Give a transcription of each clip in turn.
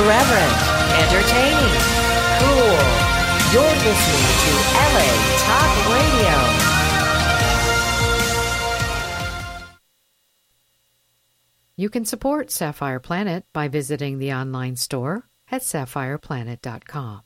Irreverent, entertaining, cool. You're listening to LA Talk Radio. You can support Sapphire Planet by visiting the online store at sapphireplanet.com.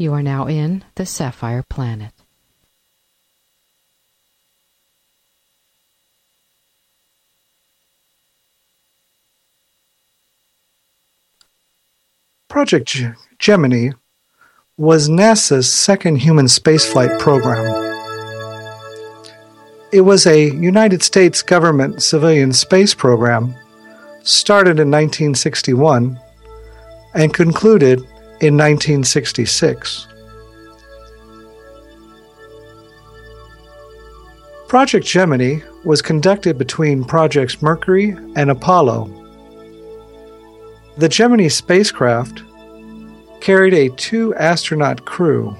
You are now in the Sapphire Planet. Project Gemini was NASA's second human spaceflight program. It was a United States government civilian space program started in 1961 and concluded in 1966. Project Gemini was conducted between Projects Mercury and Apollo. The Gemini spacecraft carried a two astronaut crew.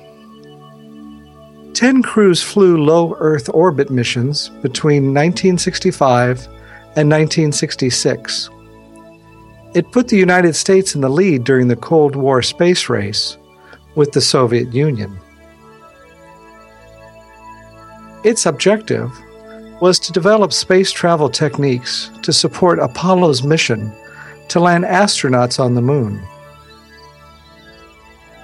Ten crews flew low Earth orbit missions between 1965 and 1966. It put the United States in the lead during the Cold War space race with the Soviet Union. Its objective was to develop space travel techniques to support Apollo's mission to land astronauts on the moon.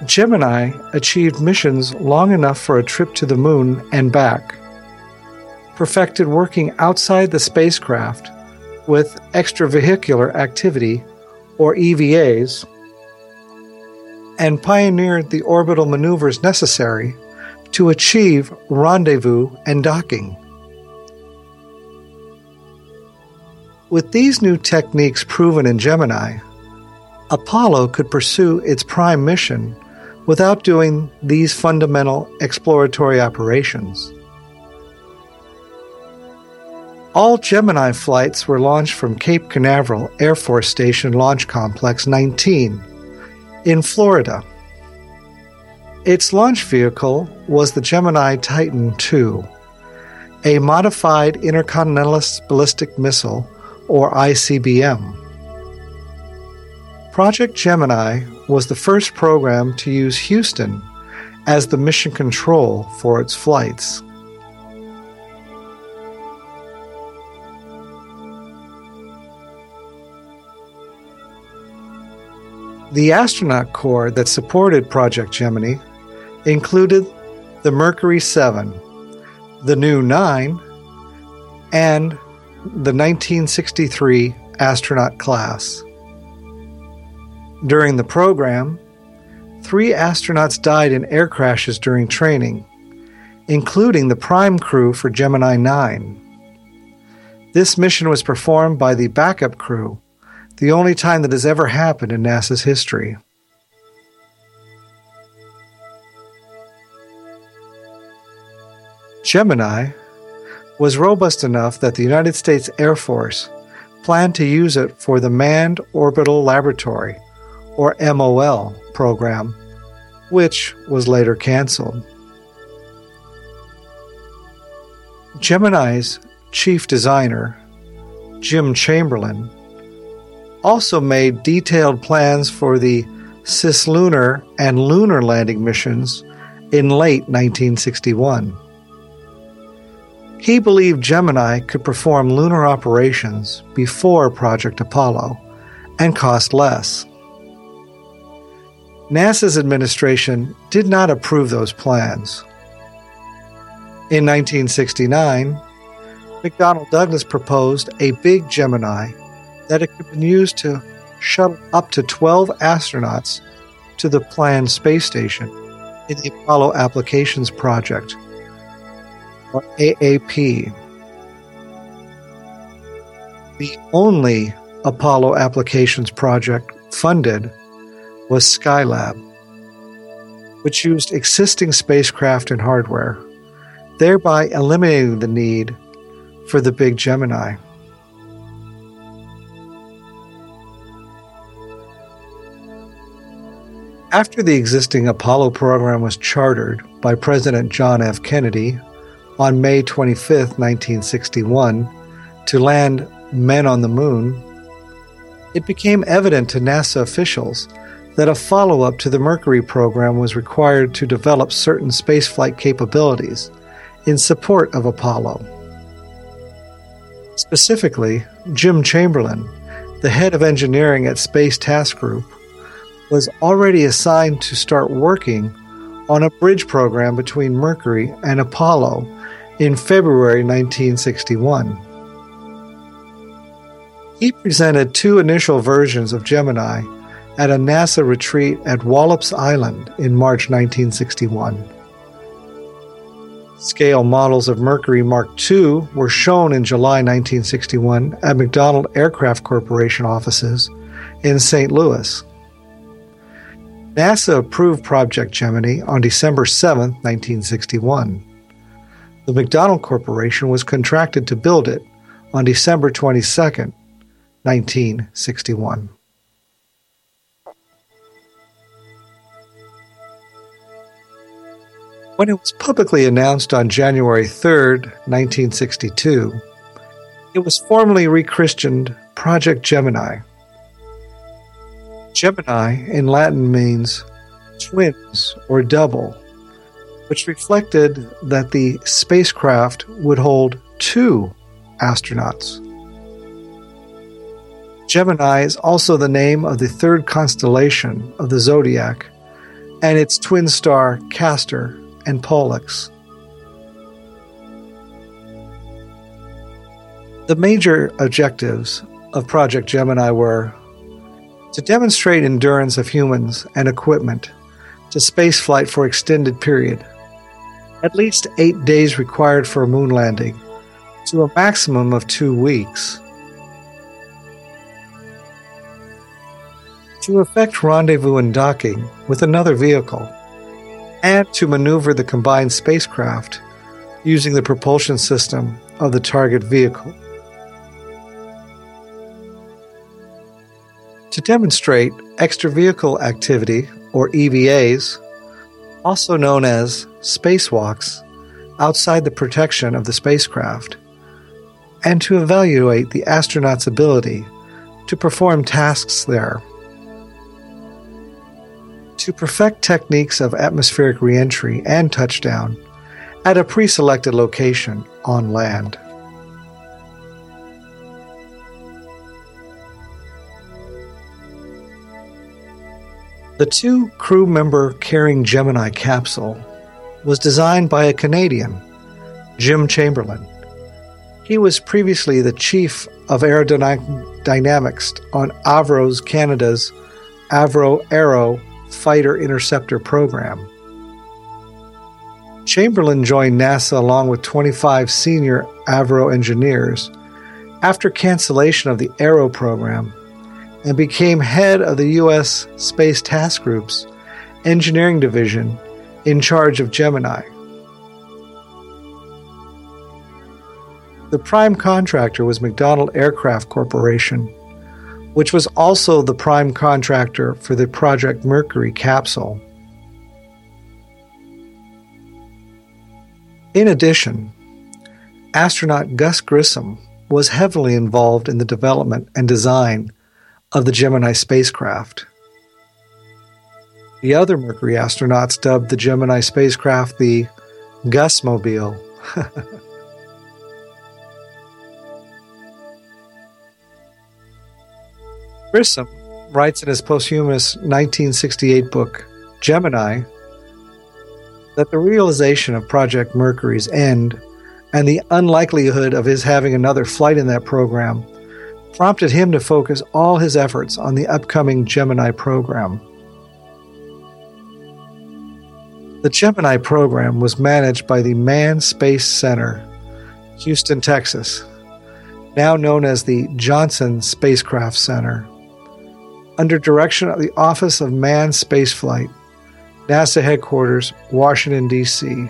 Gemini achieved missions long enough for a trip to the moon and back, perfected working outside the spacecraft with extravehicular activity, or EVAs, and pioneered the orbital maneuvers necessary to achieve rendezvous and docking. With these new techniques proven in Gemini, Apollo could pursue its prime mission without doing these fundamental exploratory operations. All Gemini flights were launched from Cape Canaveral Air Force Station Launch Complex 19 in Florida. Its launch vehicle was the Gemini Titan II, a modified intercontinental ballistic missile, or ICBM. Project Gemini was the first program to use Houston as the mission control for its flights. The astronaut corps that supported Project Gemini included the Mercury 7, the New 9, and the 1963 astronaut class. During the program, three astronauts died in air crashes during training, including the prime crew for Gemini 9. This mission was performed by the backup crew, the only time that has ever happened in NASA's history. Gemini was robust enough that the United States Air Force planned to use it for the Manned Orbital Laboratory, or MOL, program, which was later canceled. Gemini's chief designer, Jim Chamberlain, also made detailed plans for the cislunar and lunar landing missions in late 1961. He believed Gemini could perform lunar operations before Project Apollo and cost less. NASA's administration did not approve those plans. In 1969, McDonnell Douglas proposed a big Gemini that it could be used to shuttle up to 12 astronauts to the planned space station in the Apollo Applications Project, or AAP. The only Apollo Applications Project funded was Skylab, which used existing spacecraft and hardware, thereby eliminating the need for the big Gemini. After the existing Apollo program was chartered by President John F. Kennedy on May 25, 1961, to land men on the moon, it became evident to NASA officials that a follow up to the Mercury program was required to develop certain spaceflight capabilities in support of Apollo. Specifically, Jim Chamberlain, the head of engineering at Space Task Group, was already assigned to start working on a bridge program between Mercury and Apollo in February 1961. He presented two initial versions of Gemini at a NASA retreat at Wallops Island in March 1961. Scale models of Mercury Mark II were shown in July 1961 at McDonnell Aircraft Corporation offices in St. Louis. NASA approved Project Gemini on December 7, 1961. The McDonnell Corporation was contracted to build it on December 22, 1961. When it was publicly announced on January 3, 1962, it was formally rechristened Project Gemini. Gemini in Latin means twins or double, which reflected that the spacecraft would hold two astronauts. Gemini is also the name of the third constellation of the zodiac and its twin star Castor and Pollux. The major objectives of Project Gemini were to demonstrate endurance of humans and equipment to spaceflight for extended period, at least eight days required for a moon landing, to a maximum of two weeks. To effect rendezvous and docking with another vehicle and to maneuver the combined spacecraft using the propulsion system of the target vehicle. To demonstrate extravehicle activity, or EVAs, also known as spacewalks, outside the protection of the spacecraft, and to evaluate the astronaut's ability to perform tasks there to perfect techniques of atmospheric reentry and touchdown at a pre selected location on land. The two crew member carrying Gemini capsule was designed by a Canadian, Jim Chamberlain. He was previously the chief of aerodynamics on Avro's Canada's Avro Arrow Fighter Interceptor program. Chamberlain joined NASA along with 25 senior Avro engineers after cancellation of the Arrow program and became head of the U.S. Space Task Group's engineering division in charge of Gemini. The prime contractor was McDonnell Aircraft Corporation which was also the prime contractor for the Project Mercury capsule. In addition, astronaut Gus Grissom was heavily involved in the development and design of the Gemini spacecraft. The other Mercury astronauts dubbed the Gemini spacecraft the Gusmobile. Grissom writes in his posthumous 1968 book, Gemini, that the realization of Project Mercury's end and the unlikelihood of his having another flight in that program prompted him to focus all his efforts on the upcoming Gemini program. The Gemini program was managed by the Manned Space Center, Houston, Texas, now known as the Johnson Spacecraft Center, under direction of the Office of Manned Spaceflight, NASA headquarters, Washington, D.C.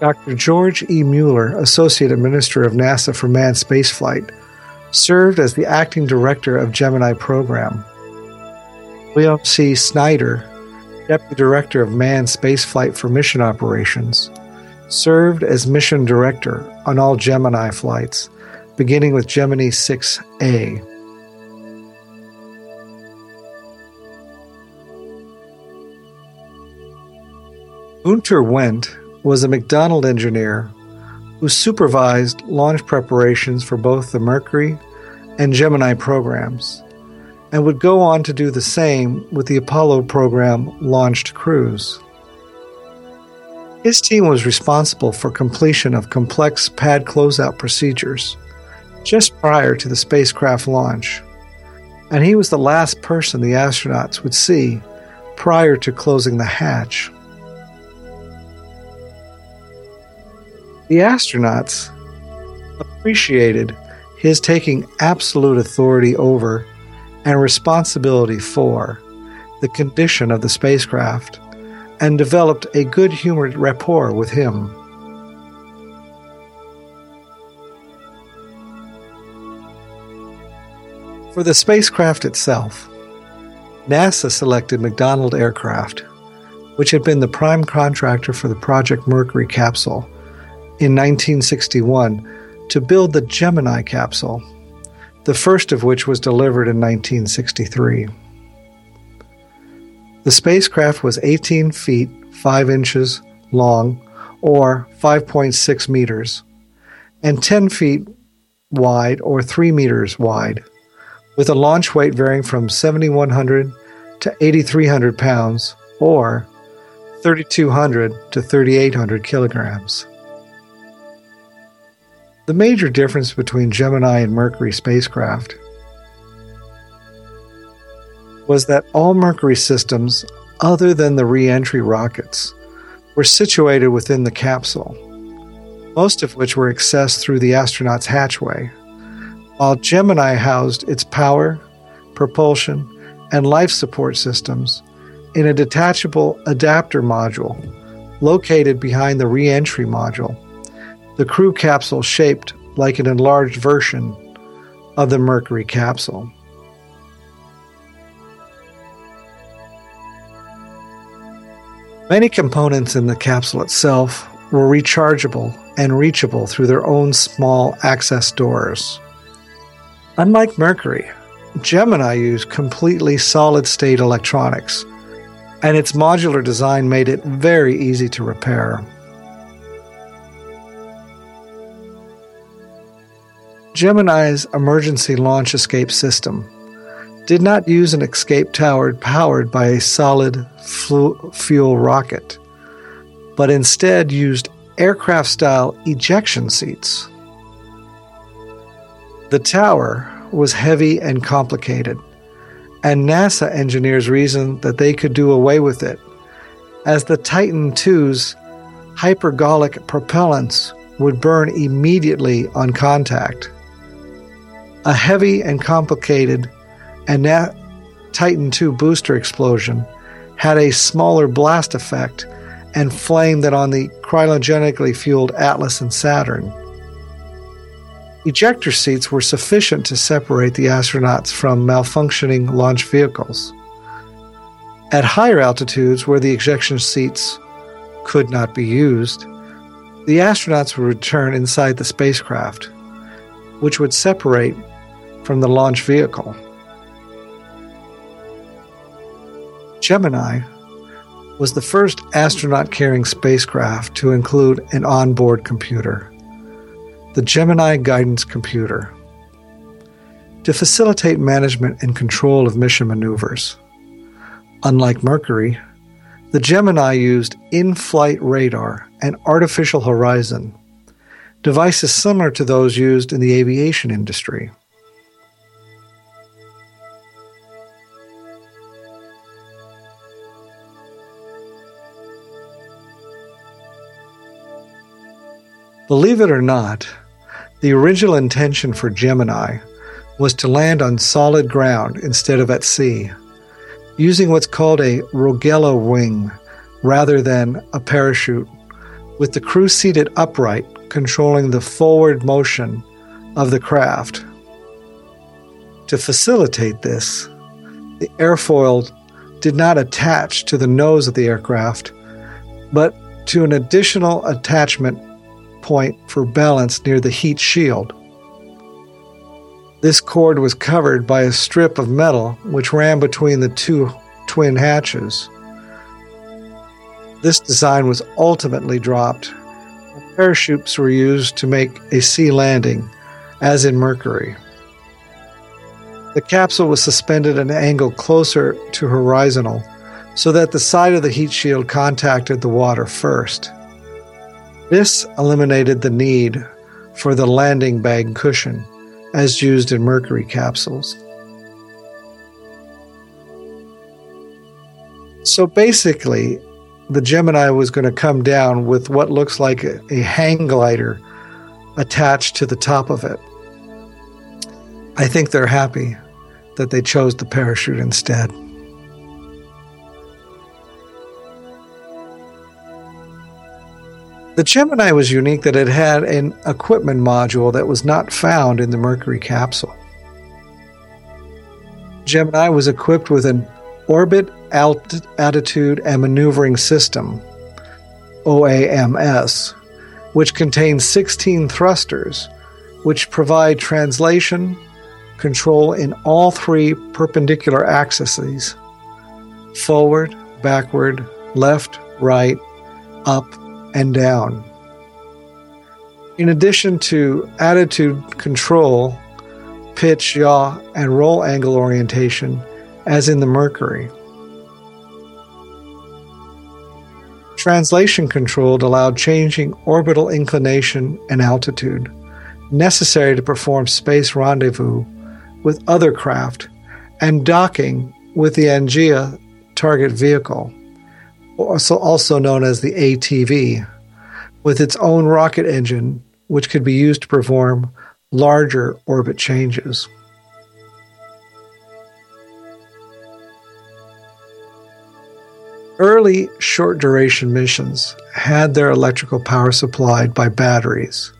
Dr. George E. Mueller, Associate Administrator of NASA for Manned Spaceflight, served as the acting director of Gemini program. William C. Schneider, Deputy Director of Manned Spaceflight for Mission Operations, served as mission director on all Gemini flights, beginning with Gemini 6A. Gunter Wendt was a McDonnell engineer who supervised launch preparations for both the Mercury and Gemini programs, and would go on to do the same with the Apollo program launched crews. His team was responsible for completion of complex pad closeout procedures just prior to the spacecraft launch, and he was the last person the astronauts would see prior to closing the hatch. The astronauts appreciated his taking absolute authority over and responsibility for the condition of the spacecraft and developed a good humored rapport with him. For the spacecraft itself, NASA selected McDonnell Aircraft, which had been the prime contractor for the Project Mercury capsule in 1961 to build the Gemini capsule, the first of which was delivered in 1963. The spacecraft was 18 feet 5 inches long, or 5.6 meters, and 10 feet wide, or 3 meters wide, with a launch weight varying from 7,100 to 8,300 pounds, or 3,200 to 3,800 kilograms. The major difference between Gemini and Mercury spacecraft was that all Mercury systems, other than the re entry rockets, were situated within the capsule, most of which were accessed through the astronaut's hatchway, while Gemini housed its power, propulsion, and life support systems in a detachable adapter module located behind the re entry module the crew capsule shaped like an enlarged version of the Mercury capsule. Many components in the capsule itself were rechargeable and reachable through their own small access doors. Unlike Mercury, Gemini used completely solid state electronics, and its modular design made it very easy to repair. Gemini's emergency launch escape system did not use an escape tower powered by a solid flu- fuel rocket, but instead used aircraft style ejection seats. The tower was heavy and complicated, and NASA engineers reasoned that they could do away with it, as the Titan II's hypergolic propellants would burn immediately on contact. A heavy and complicated and Titan II booster explosion had a smaller blast effect and flame than on the cryogenically fueled Atlas and Saturn. Ejector seats were sufficient to separate the astronauts from malfunctioning launch vehicles. At higher altitudes, where the ejection seats could not be used, the astronauts would return inside the spacecraft, which would separate from the launch vehicle. Gemini was the first astronaut carrying spacecraft to include an onboard computer, the Gemini Guidance Computer, to facilitate management and control of mission maneuvers. Unlike Mercury, the Gemini used in flight radar and artificial horizon, devices similar to those used in the aviation industry. Believe it or not, the original intention for Gemini was to land on solid ground instead of at sea, using what's called a Rogallo wing rather than a parachute, with the crew seated upright, controlling the forward motion of the craft. To facilitate this, the airfoil did not attach to the nose of the aircraft, but to an additional attachment point for balance near the heat shield. This cord was covered by a strip of metal which ran between the two twin hatches. This design was ultimately dropped. Parachutes were used to make a sea landing, as in Mercury. The capsule was suspended at an angle closer to horizontal so that the side of the heat shield contacted the water first. This eliminated the need for the landing bag cushion as used in Mercury capsules. So basically, the Gemini was going to come down with what looks like a, hang glider attached to the top of it. I think they're happy that they chose the parachute instead. The Gemini was unique that it had an equipment module that was not found in the Mercury capsule. Gemini was equipped with an Orbit Alt- Attitude and Maneuvering System, OAMS, which contains 16 thrusters, which provide translation control in all three perpendicular axes forward, backward, left, right, up, and down. In addition to attitude control, pitch, yaw, and roll angle orientation, as in the Mercury. Translation controlled allowed changing orbital inclination and altitude, necessary to perform space rendezvous with other craft and docking with the Agena target vehicle also, also known as the ATV, with its own rocket engine, which could be used to perform larger orbit changes. Early short duration missions had their electrical power supplied by batteries.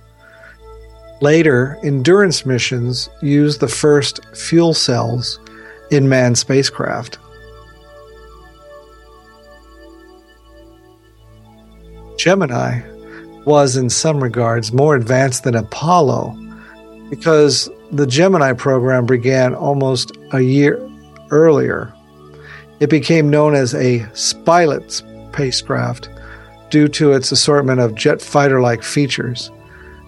Later, endurance missions used the first fuel cells in manned spacecraft. Gemini was, in some regards, more advanced than Apollo because the Gemini program began almost a year earlier. It became known as a Spilot spacecraft due to its assortment of jet fighter like features,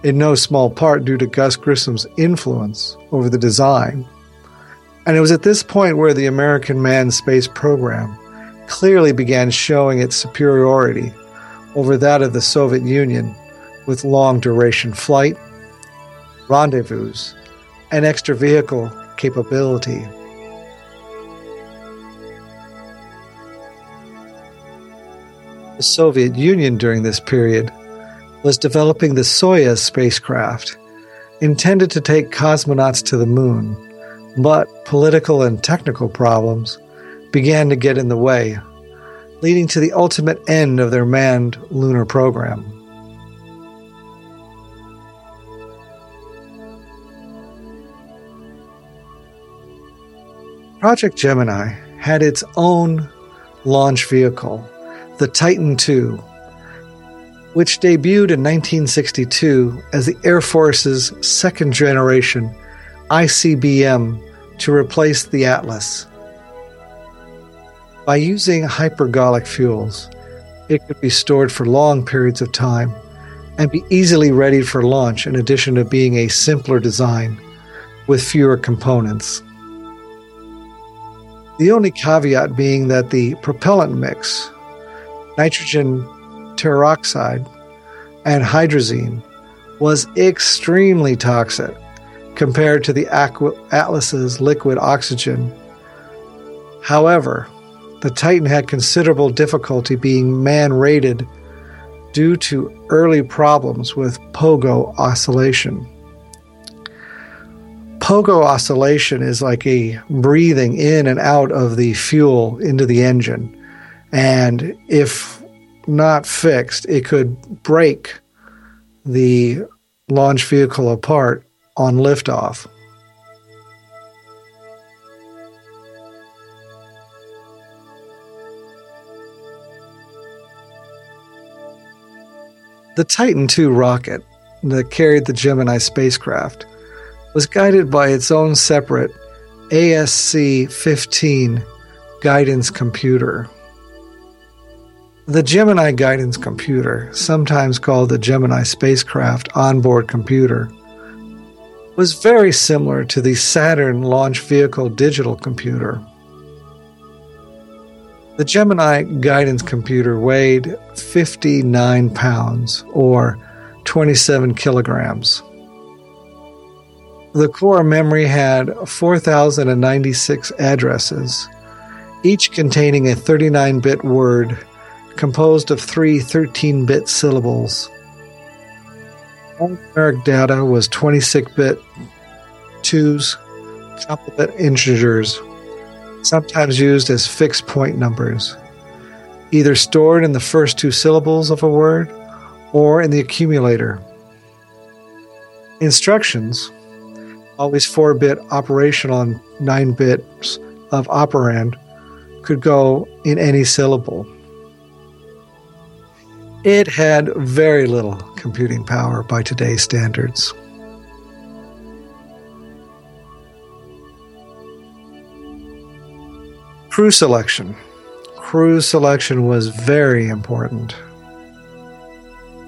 in no small part due to Gus Grissom's influence over the design. And it was at this point where the American manned space program clearly began showing its superiority over that of the Soviet Union with long duration flight, rendezvous, and extra vehicle capability. The Soviet Union during this period was developing the Soyuz spacecraft, intended to take cosmonauts to the moon, but political and technical problems began to get in the way leading to the ultimate end of their manned lunar program. Project Gemini had its own launch vehicle, the Titan II, which debuted in 1962 as the Air Force's second generation ICBM to replace the Atlas. By using hypergolic fuels, it could be stored for long periods of time and be easily ready for launch in addition to being a simpler design with fewer components. The only caveat being that the propellant mix, nitrogen tetroxide, and hydrazine, was extremely toxic compared to the Atlas's liquid oxygen. However, the Titan had considerable difficulty being man rated due to early problems with pogo oscillation. Pogo oscillation is like a breathing in and out of the fuel into the engine. And if not fixed, it could break the launch vehicle apart on liftoff. The Titan II rocket that carried the Gemini spacecraft was guided by its own separate ASC 15 guidance computer. The Gemini guidance computer, sometimes called the Gemini spacecraft onboard computer, was very similar to the Saturn launch vehicle digital computer. The Gemini guidance computer weighed 59 pounds or 27 kilograms. The core memory had 4,096 addresses, each containing a 39 bit word composed of three 13 bit syllables. All numeric data was 26 bit twos, complement integers sometimes used as fixed point numbers, either stored in the first two syllables of a word or in the accumulator. Instructions, always 4 bit operational on 9 bits of operand, could go in any syllable. It had very little computing power by today's standards. Crew selection. Crew selection was very important.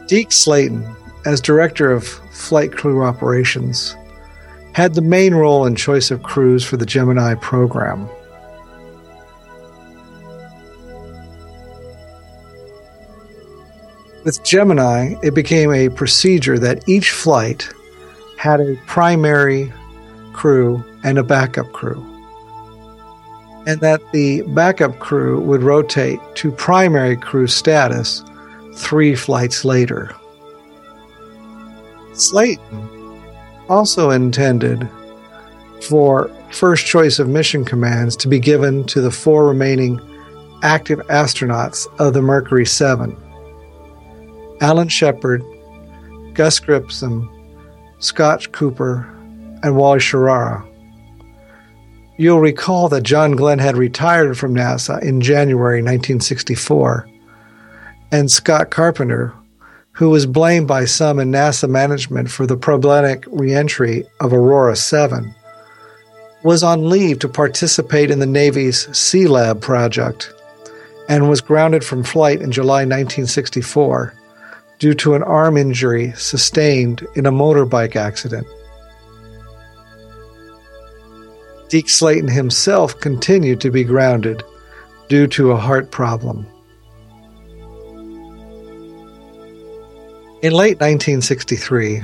Deke Slayton, as director of flight crew operations, had the main role in choice of crews for the Gemini program. With Gemini, it became a procedure that each flight had a primary crew and a backup crew and that the backup crew would rotate to primary crew status three flights later. Slayton also intended for first choice of mission commands to be given to the four remaining active astronauts of the Mercury 7 Alan Shepard, Gus Grissom, Scott Cooper, and Wally Schirra. You'll recall that John Glenn had retired from NASA in January 1964, and Scott Carpenter, who was blamed by some in NASA management for the problematic reentry of Aurora 7, was on leave to participate in the Navy's SEALAB project and was grounded from flight in July 1964 due to an arm injury sustained in a motorbike accident. Deke Slayton himself continued to be grounded due to a heart problem. In late 1963,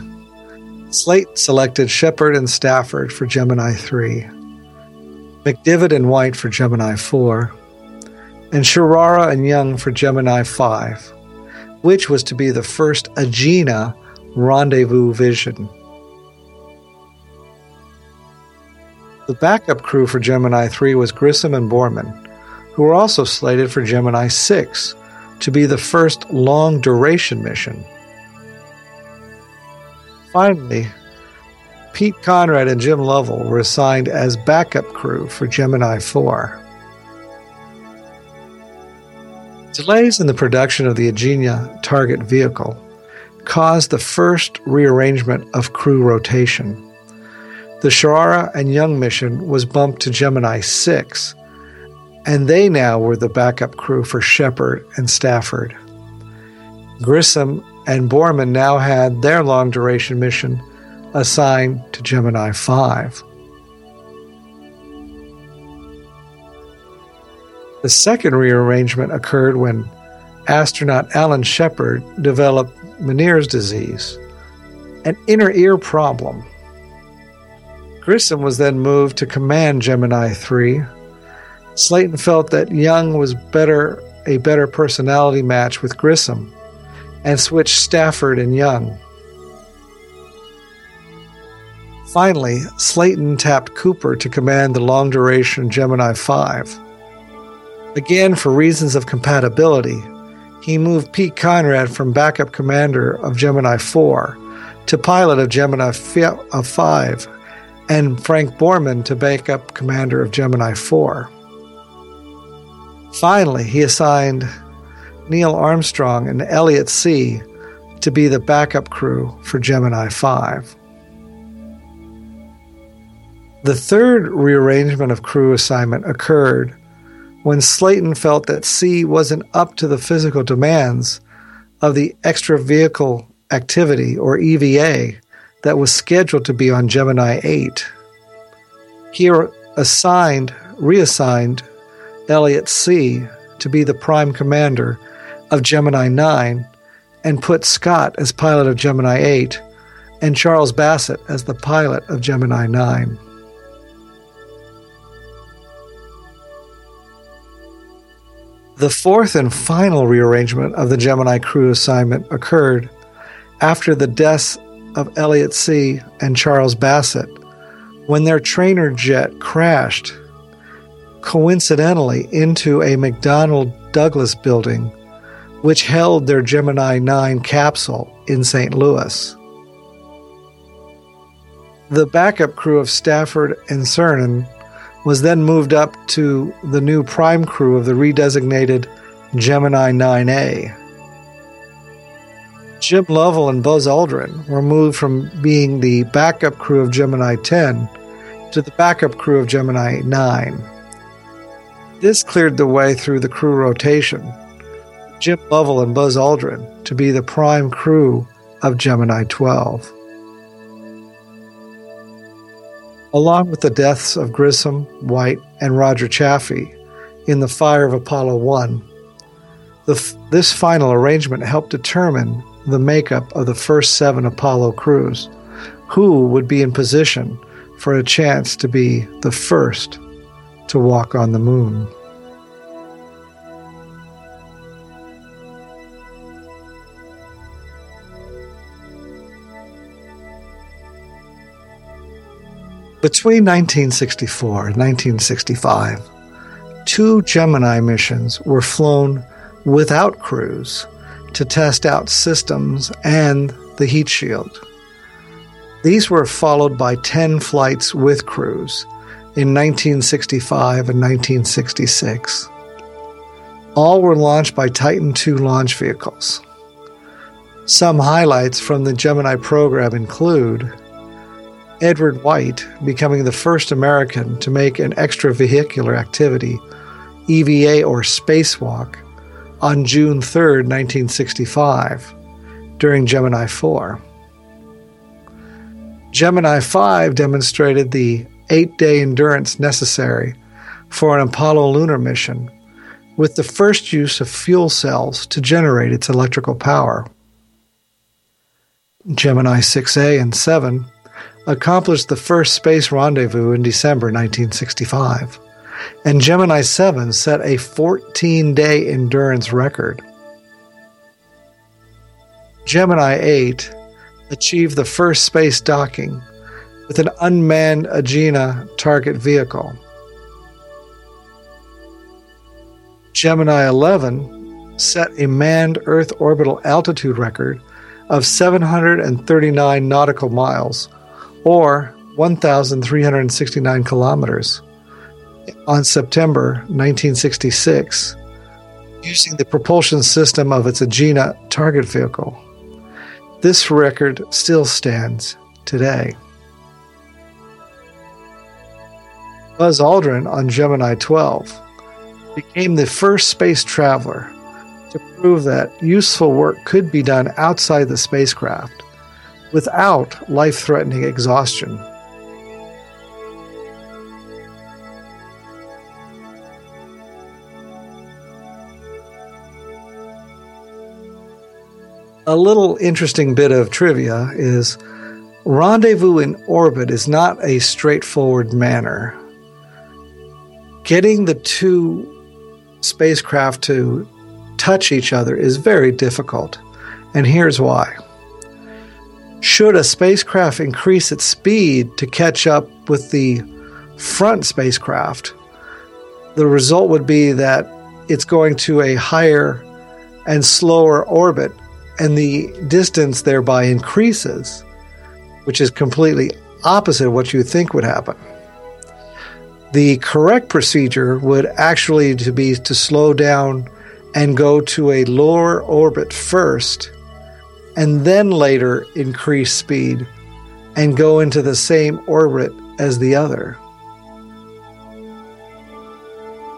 Slayton selected Shepard and Stafford for Gemini 3, McDivitt and White for Gemini 4, and Schirra and Young for Gemini 5, which was to be the first Agena rendezvous vision. The backup crew for Gemini 3 was Grissom and Borman, who were also slated for Gemini 6 to be the first long duration mission. Finally, Pete Conrad and Jim Lovell were assigned as backup crew for Gemini 4. Delays in the production of the Agena target vehicle caused the first rearrangement of crew rotation. The Schirra and Young mission was bumped to Gemini 6, and they now were the backup crew for Shepard and Stafford. Grissom and Borman now had their long duration mission assigned to Gemini 5. The second rearrangement occurred when astronaut Alan Shepard developed Meniere's disease, an inner ear problem. Grissom was then moved to command Gemini 3. Slayton felt that Young was better a better personality match with Grissom and switched Stafford and Young. Finally, Slayton tapped Cooper to command the long duration Gemini 5. Again, for reasons of compatibility, he moved Pete Conrad from backup commander of Gemini 4 to pilot of Gemini 5 and Frank Borman to backup commander of Gemini 4. Finally, he assigned Neil Armstrong and Elliot See to be the backup crew for Gemini 5. The third rearrangement of crew assignment occurred when Slayton felt that See wasn't up to the physical demands of the extra vehicle activity, or EVA, that was scheduled to be on Gemini 8. He assigned, reassigned Elliot See to be the prime commander of Gemini 9 and put Scott as pilot of Gemini 8 and Charles Bassett as the pilot of Gemini 9. The fourth and final rearrangement of the Gemini crew assignment occurred after the deaths of Elliot See and Charles Bassett when their trainer jet crashed coincidentally into a McDonnell Douglas building which held their Gemini 9 capsule in St. Louis. The backup crew of Stafford and Cernan was then moved up to the new prime crew of the redesignated Gemini 9A. Jim Lovell and Buzz Aldrin were moved from being the backup crew of Gemini 10 to the backup crew of Gemini 9. This cleared the way through the crew rotation. Jim Lovell and Buzz Aldrin to be the prime crew of Gemini 12. along with the deaths of Grissom, White, and Roger Chaffee in the fire of Apollo 1. F- this final arrangement helped determine the makeup of the first seven Apollo crews, who would be in position for a chance to be the first to walk on the moon. Between 1964 and 1965, two Gemini missions were flown without crews to test out systems and the heat shield. These were followed by 10 flights with crews in 1965 and 1966. All were launched by Titan II launch vehicles. Some highlights from the Gemini program include Edward White becoming the first American to make an extravehicular activity, EVA or spacewalk, on June 3, 1965, during Gemini 4. Gemini 5 demonstrated the eight day endurance necessary for an Apollo lunar mission, with the first use of fuel cells to generate its electrical power. Gemini 6A and 7 accomplished the first space rendezvous in December 1965, and Gemini 7 set a 14 day endurance record. Gemini 8 achieved the first space docking with an unmanned Agena target vehicle. Gemini 11 set a manned Earth orbital altitude record of 739 nautical miles or 1,369 kilometers on September 1966 using the propulsion system of its Agena target vehicle. This record still stands today. Buzz Aldrin on Gemini 12 became the first space traveler to prove that useful work could be done outside the spacecraft without life threatening exhaustion. A little interesting bit of trivia is rendezvous in orbit is not a straightforward manner. Getting the two spacecraft to touch each other is very difficult, and here's why. Should a spacecraft increase its speed to catch up with the front spacecraft, the result would be that it's going to a higher and slower orbit and the distance thereby increases, which is completely opposite of what you think would happen. The correct procedure would actually to be to slow down and go to a lower orbit first and then later increase speed and go into the same orbit as the other.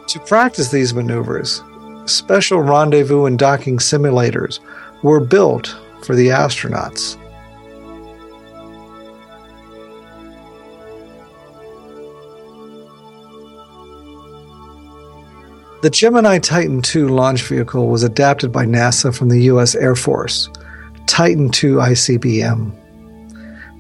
To practice these maneuvers, special rendezvous and docking simulators were built for the astronauts. The Gemini Titan II launch vehicle was adapted by NASA from the U.S. Air Force, Titan II ICBM.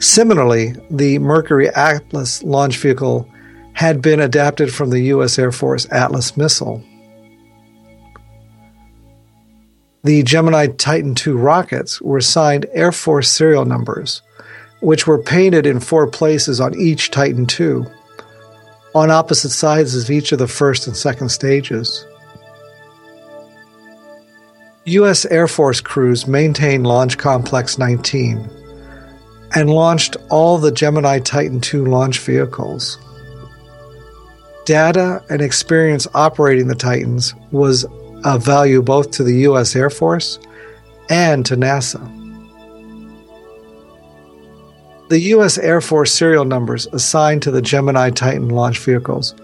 Similarly, the Mercury Atlas launch vehicle had been adapted from the U.S. Air Force Atlas missile. The Gemini Titan II rockets were assigned Air Force serial numbers, which were painted in four places on each Titan II, on opposite sides of each of the first and second stages. U.S. Air Force crews maintained Launch Complex 19 and launched all the Gemini Titan II launch vehicles. Data and experience operating the Titans was of value both to the U.S. Air Force and to NASA. The U.S. Air Force serial numbers assigned to the Gemini Titan launch vehicles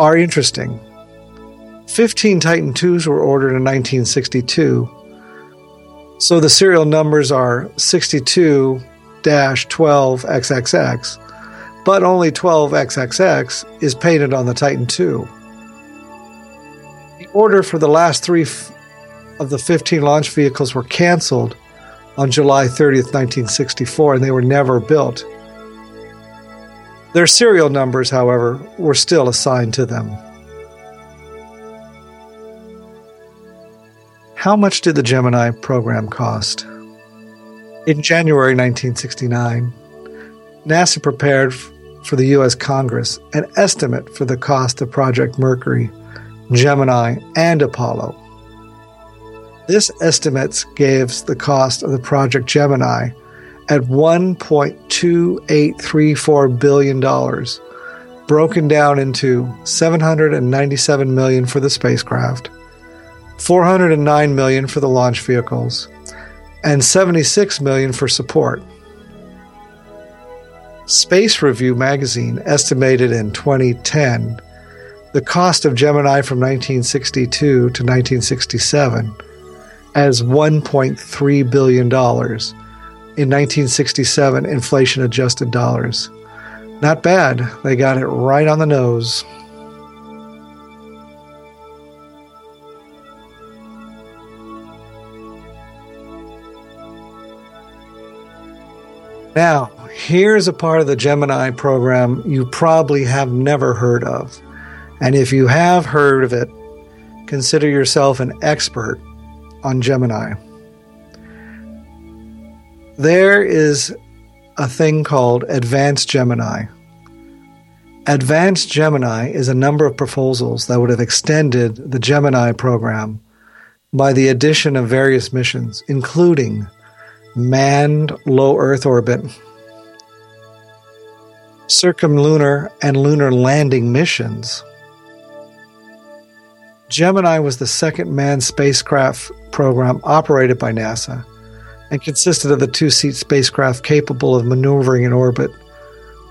are interesting. 15 Titan IIs were ordered in 1962, so the serial numbers are 62 12 XXX, but only 12 XXX is painted on the Titan II order for the last three f- of the 15 launch vehicles were canceled on July 30th, 1964, and they were never built. Their serial numbers, however, were still assigned to them. How much did the Gemini program cost? In January 1969, NASA prepared for the U.S. Congress an estimate for the cost of Project Mercury Gemini, and Apollo. This estimates gives the cost of the Project Gemini at $1.2834 billion, broken down into 797 million for the spacecraft, 409 million for the launch vehicles, and 76 million for support. Space Review magazine estimated in 2010 the cost of Gemini from 1962 to 1967 as $1.3 billion in 1967 inflation adjusted dollars. Not bad, they got it right on the nose. Now, here's a part of the Gemini program you probably have never heard of. And if you have heard of it, consider yourself an expert on Gemini. There is a thing called Advanced Gemini. Advanced Gemini is a number of proposals that would have extended the Gemini program by the addition of various missions, including manned low Earth orbit, circumlunar and lunar landing missions Gemini was the second manned spacecraft program operated by NASA and consisted of the two seat spacecraft capable of maneuvering in orbit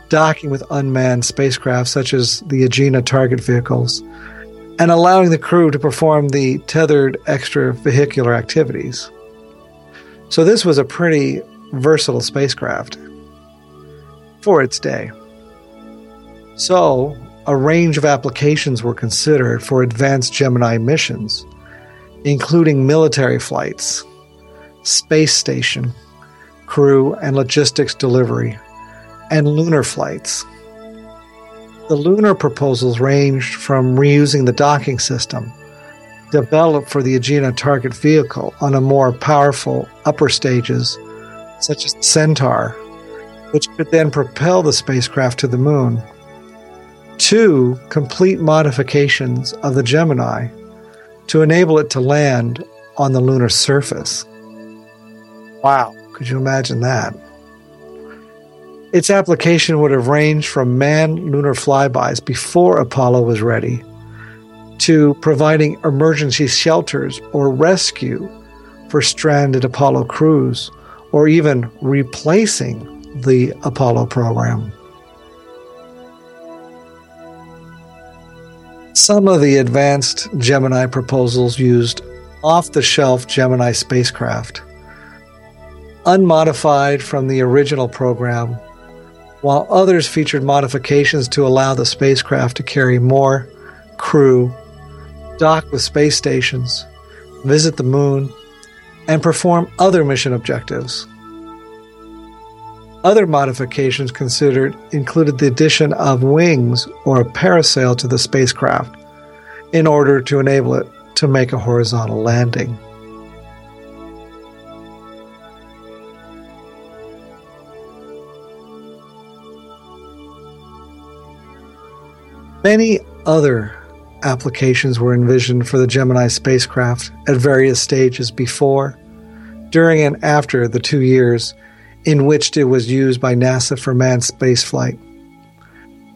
docking with unmanned spacecraft such as the Agena target vehicles, and allowing the crew to perform the tethered extravehicular activities. So, this was a pretty versatile spacecraft for its day. So, a range of applications were considered for advanced Gemini missions, including military flights, space station, crew and logistics delivery, and lunar flights. The lunar proposals ranged from reusing the docking system developed for the Agena target vehicle on a more powerful upper stages, such as the Centaur, which could then propel the spacecraft to the moon, to complete modifications of the Gemini to enable it to land on the lunar surface. Wow, could you imagine that? Its application would have ranged from manned lunar flybys before Apollo was ready to providing emergency shelters or rescue for stranded Apollo crews, or even replacing the Apollo program. Some of the advanced Gemini proposals used off the shelf Gemini spacecraft, unmodified from the original program, while others featured modifications to allow the spacecraft to carry more crew dock with space stations, visit the moon, and perform other mission objectives. Other modifications considered included the addition of wings or a parasail to the spacecraft in order to enable it to make a horizontal landing. Many other applications were envisioned for the Gemini spacecraft at various stages before, during, and after the two years in which it was used by NASA for manned spaceflight.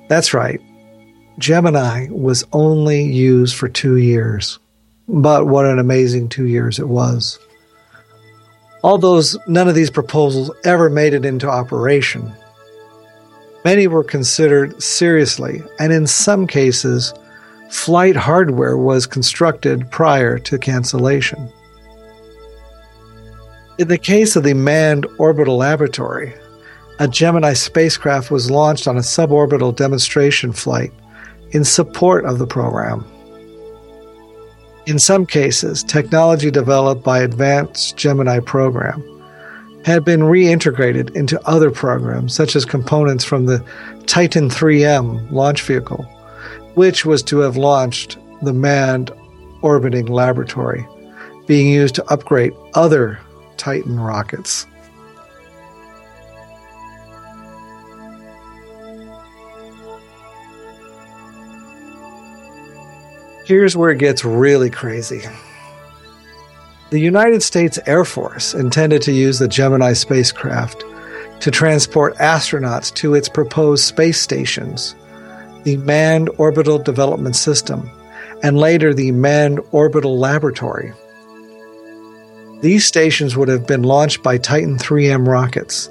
That's right, Gemini was only used for two years. But what an amazing two years it was. Although none of these proposals ever made it into operation, many were considered seriously, and in some cases, flight hardware was constructed prior to cancellation. In the case of the Manned Orbital Laboratory, a Gemini spacecraft was launched on a suborbital demonstration flight in support of the program. In some cases, technology developed by Advanced Gemini program had been reintegrated into other programs, such as components from the Titan 3M launch vehicle which was to have launched the manned orbiting laboratory, being used to upgrade other Titan rockets. Here's where it gets really crazy. The United States Air Force intended to use the Gemini spacecraft to transport astronauts to its proposed space stations the Manned Orbital Development System, and later the Manned Orbital Laboratory. These stations would have been launched by Titan 3M rockets,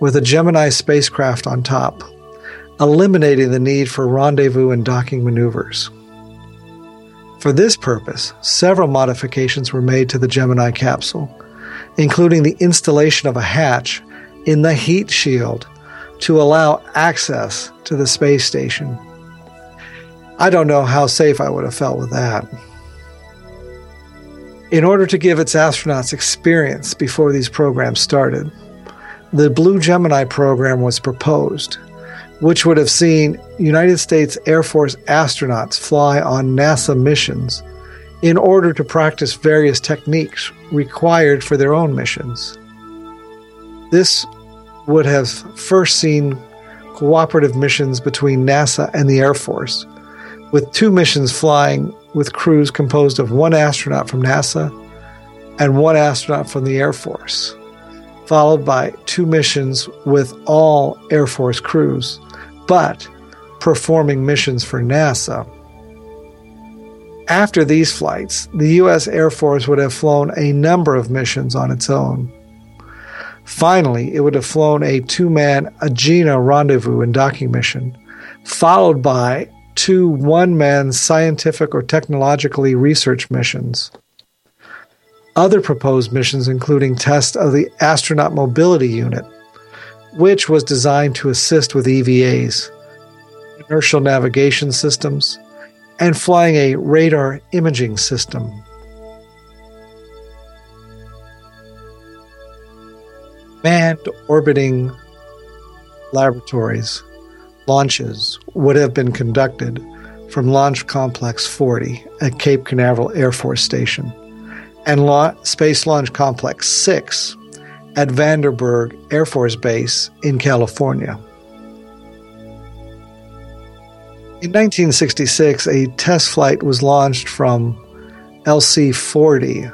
with a Gemini spacecraft on top, eliminating the need for rendezvous and docking maneuvers. For this purpose, several modifications were made to the Gemini capsule, including the installation of a hatch in the heat shield to allow access to the space station. I don't know how safe I would have felt with that. In order to give its astronauts experience before these programs started, the Blue Gemini program was proposed, which would have seen United States Air Force astronauts fly on NASA missions in order to practice various techniques required for their own missions. This would have first seen cooperative missions between NASA and the Air Force with two missions flying with crews composed of one astronaut from NASA and one astronaut from the Air Force, followed by two missions with all Air Force crews, but performing missions for NASA. After these flights, the U.S. Air Force would have flown a number of missions on its own. Finally, it would have flown a two man Agena rendezvous and docking mission, followed by two one man scientific or technologically research missions. Other proposed missions including test of the astronaut mobility unit, which was designed to assist with EVAs, inertial navigation systems, and flying a radar imaging system. Manned orbiting laboratories launches would have been conducted from Launch Complex 40 at Cape Canaveral Air Force Station and La- Space Launch Complex 6 at Vandenberg Air Force Base in California. In 1966, a test flight was launched from LC 40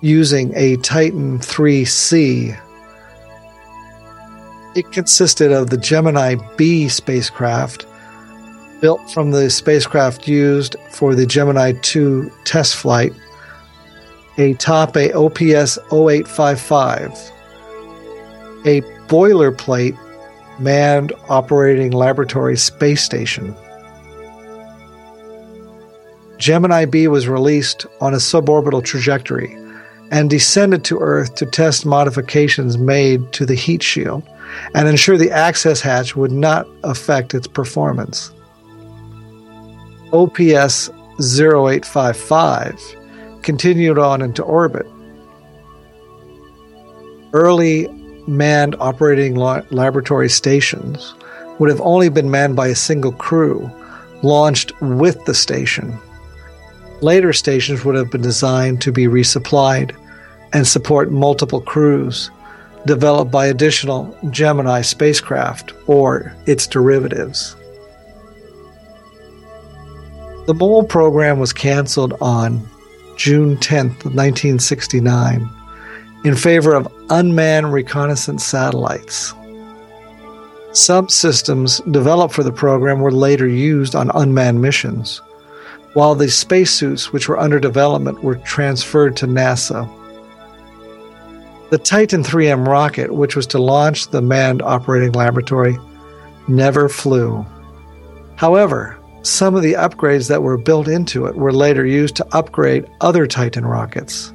using a Titan 3C. It consisted of the Gemini B spacecraft, built from the spacecraft used for the Gemini 2 test flight, a top a OPS 0855, a boilerplate manned operating laboratory space station. Gemini B was released on a suborbital trajectory and descended to Earth to test modifications made to the heat shield and ensure the access hatch would not affect its performance. OPS 0855 continued on into orbit. Early manned operating laboratory stations would have only been manned by a single crew, launched with the station. Later stations would have been designed to be resupplied and support multiple crews, developed by additional Gemini spacecraft or its derivatives. The MOL program was canceled on June 10, 1969 in favor of unmanned reconnaissance satellites. Subsystems developed for the program were later used on unmanned missions, while the spacesuits which were under development were transferred to NASA. The Titan 3M rocket, which was to launch the manned operating laboratory, never flew. However, some of the upgrades that were built into it were later used to upgrade other Titan rockets.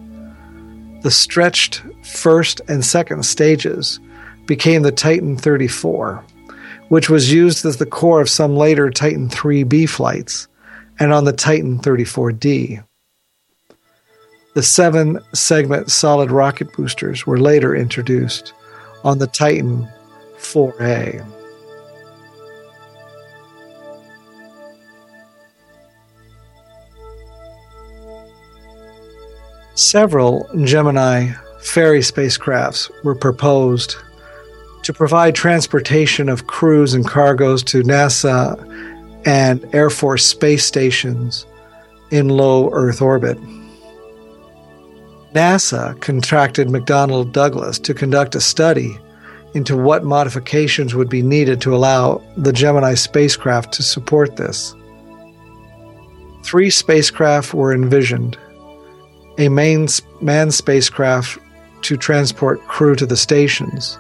The stretched first and second stages became the Titan 34, which was used as the core of some later Titan 3B flights and on the Titan 34D. The seven segment solid rocket boosters were later introduced on the Titan 4A. Several Gemini ferry spacecrafts were proposed to provide transportation of crews and cargoes to NASA and Air Force space stations in low Earth orbit. NASA contracted McDonnell Douglas to conduct a study into what modifications would be needed to allow the Gemini spacecraft to support this. Three spacecraft were envisioned. A main manned spacecraft to transport crew to the stations,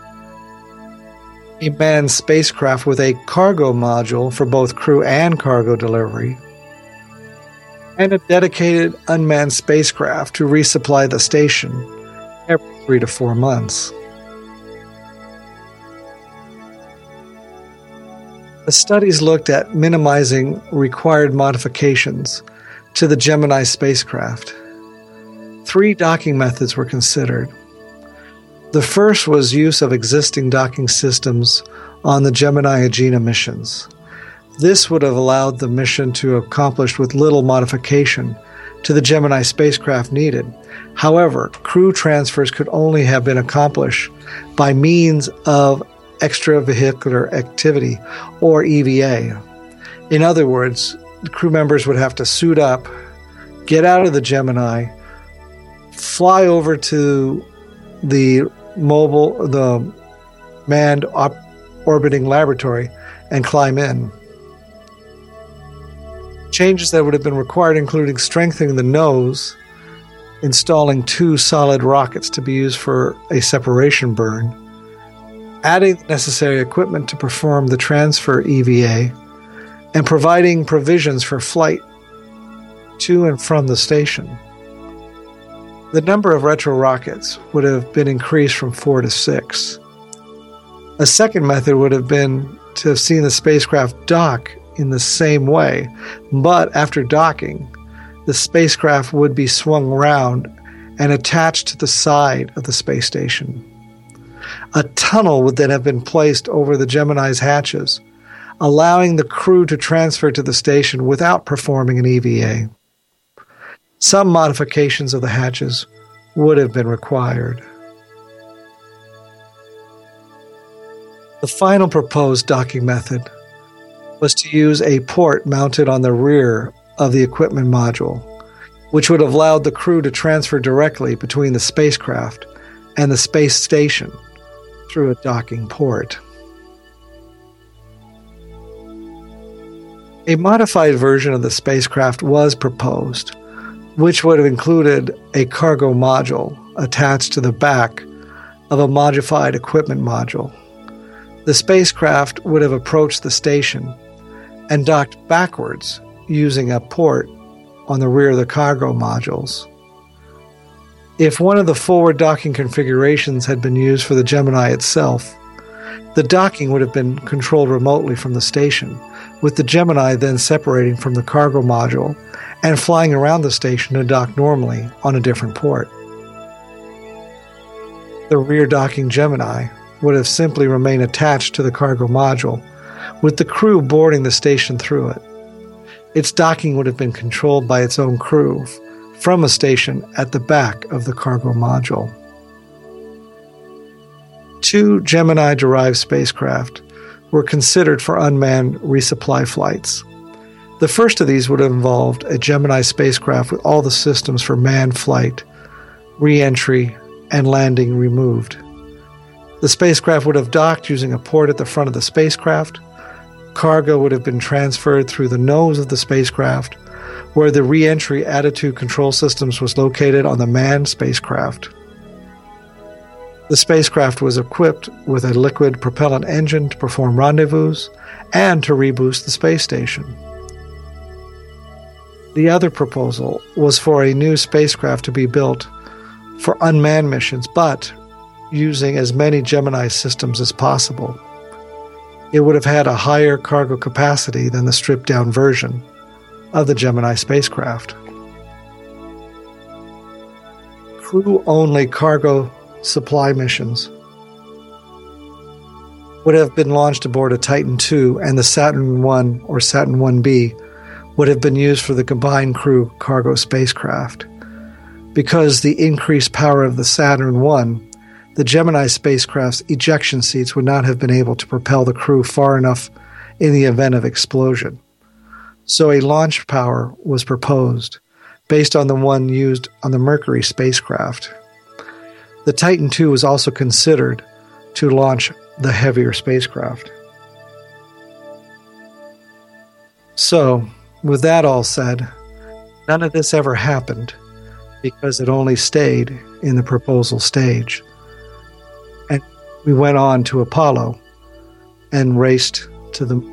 a manned spacecraft with a cargo module for both crew and cargo delivery, and a dedicated unmanned spacecraft to resupply the station every three to four months. The studies looked at minimizing required modifications to the Gemini spacecraft Three docking methods were considered. The first was use of existing docking systems on the Gemini Agena missions. This would have allowed the mission to accomplish with little modification to the Gemini spacecraft needed. However, crew transfers could only have been accomplished by means of extravehicular activity or EVA. In other words, crew members would have to suit up, get out of the Gemini, fly over to the mobile, the manned op- orbiting laboratory and climb in. Changes that would have been required, including strengthening the nose, installing two solid rockets to be used for a separation burn, adding the necessary equipment to perform the transfer EVA, and providing provisions for flight to and from the station. The number of retro rockets would have been increased from four to six. A second method would have been to have seen the spacecraft dock in the same way, but after docking, the spacecraft would be swung round and attached to the side of the space station. A tunnel would then have been placed over the Gemini's hatches, allowing the crew to transfer to the station without performing an EVA. Some modifications of the hatches would have been required. The final proposed docking method was to use a port mounted on the rear of the equipment module, which would have allowed the crew to transfer directly between the spacecraft and the space station through a docking port. A modified version of the spacecraft was proposed, which would have included a cargo module attached to the back of a modified equipment module. The spacecraft would have approached the station and docked backwards using a port on the rear of the cargo modules. If one of the forward docking configurations had been used for the Gemini itself, the docking would have been controlled remotely from the station, with the Gemini then separating from the cargo module and flying around the station to dock normally on a different port. The rear docking Gemini would have simply remained attached to the cargo module, with the crew boarding the station through it. Its docking would have been controlled by its own crew from a station at the back of the cargo module. Two Gemini derived spacecraft were considered for unmanned resupply flights. The first of these would have involved a Gemini spacecraft with all the systems for manned flight, re entry, and landing removed. The spacecraft would have docked using a port at the front of the spacecraft. Cargo would have been transferred through the nose of the spacecraft, where the re entry attitude control systems was located on the manned spacecraft. The spacecraft was equipped with a liquid propellant engine to perform rendezvous and to reboost the space station. The other proposal was for a new spacecraft to be built for unmanned missions, but using as many Gemini systems as possible. It would have had a higher cargo capacity than the stripped down version of the Gemini spacecraft. Crew only cargo supply missions would have been launched aboard a Titan II, and the Saturn I or Saturn 1B would have been used for the combined crew cargo spacecraft. Because the increased power of the Saturn 1 the Gemini spacecraft's ejection seats would not have been able to propel the crew far enough in the event of explosion. So a launch power was proposed based on the one used on the Mercury spacecraft. The Titan II was also considered to launch the heavier spacecraft. So, with that all said, none of this ever happened because it only stayed in the proposal stage we went on to Apollo and raced to the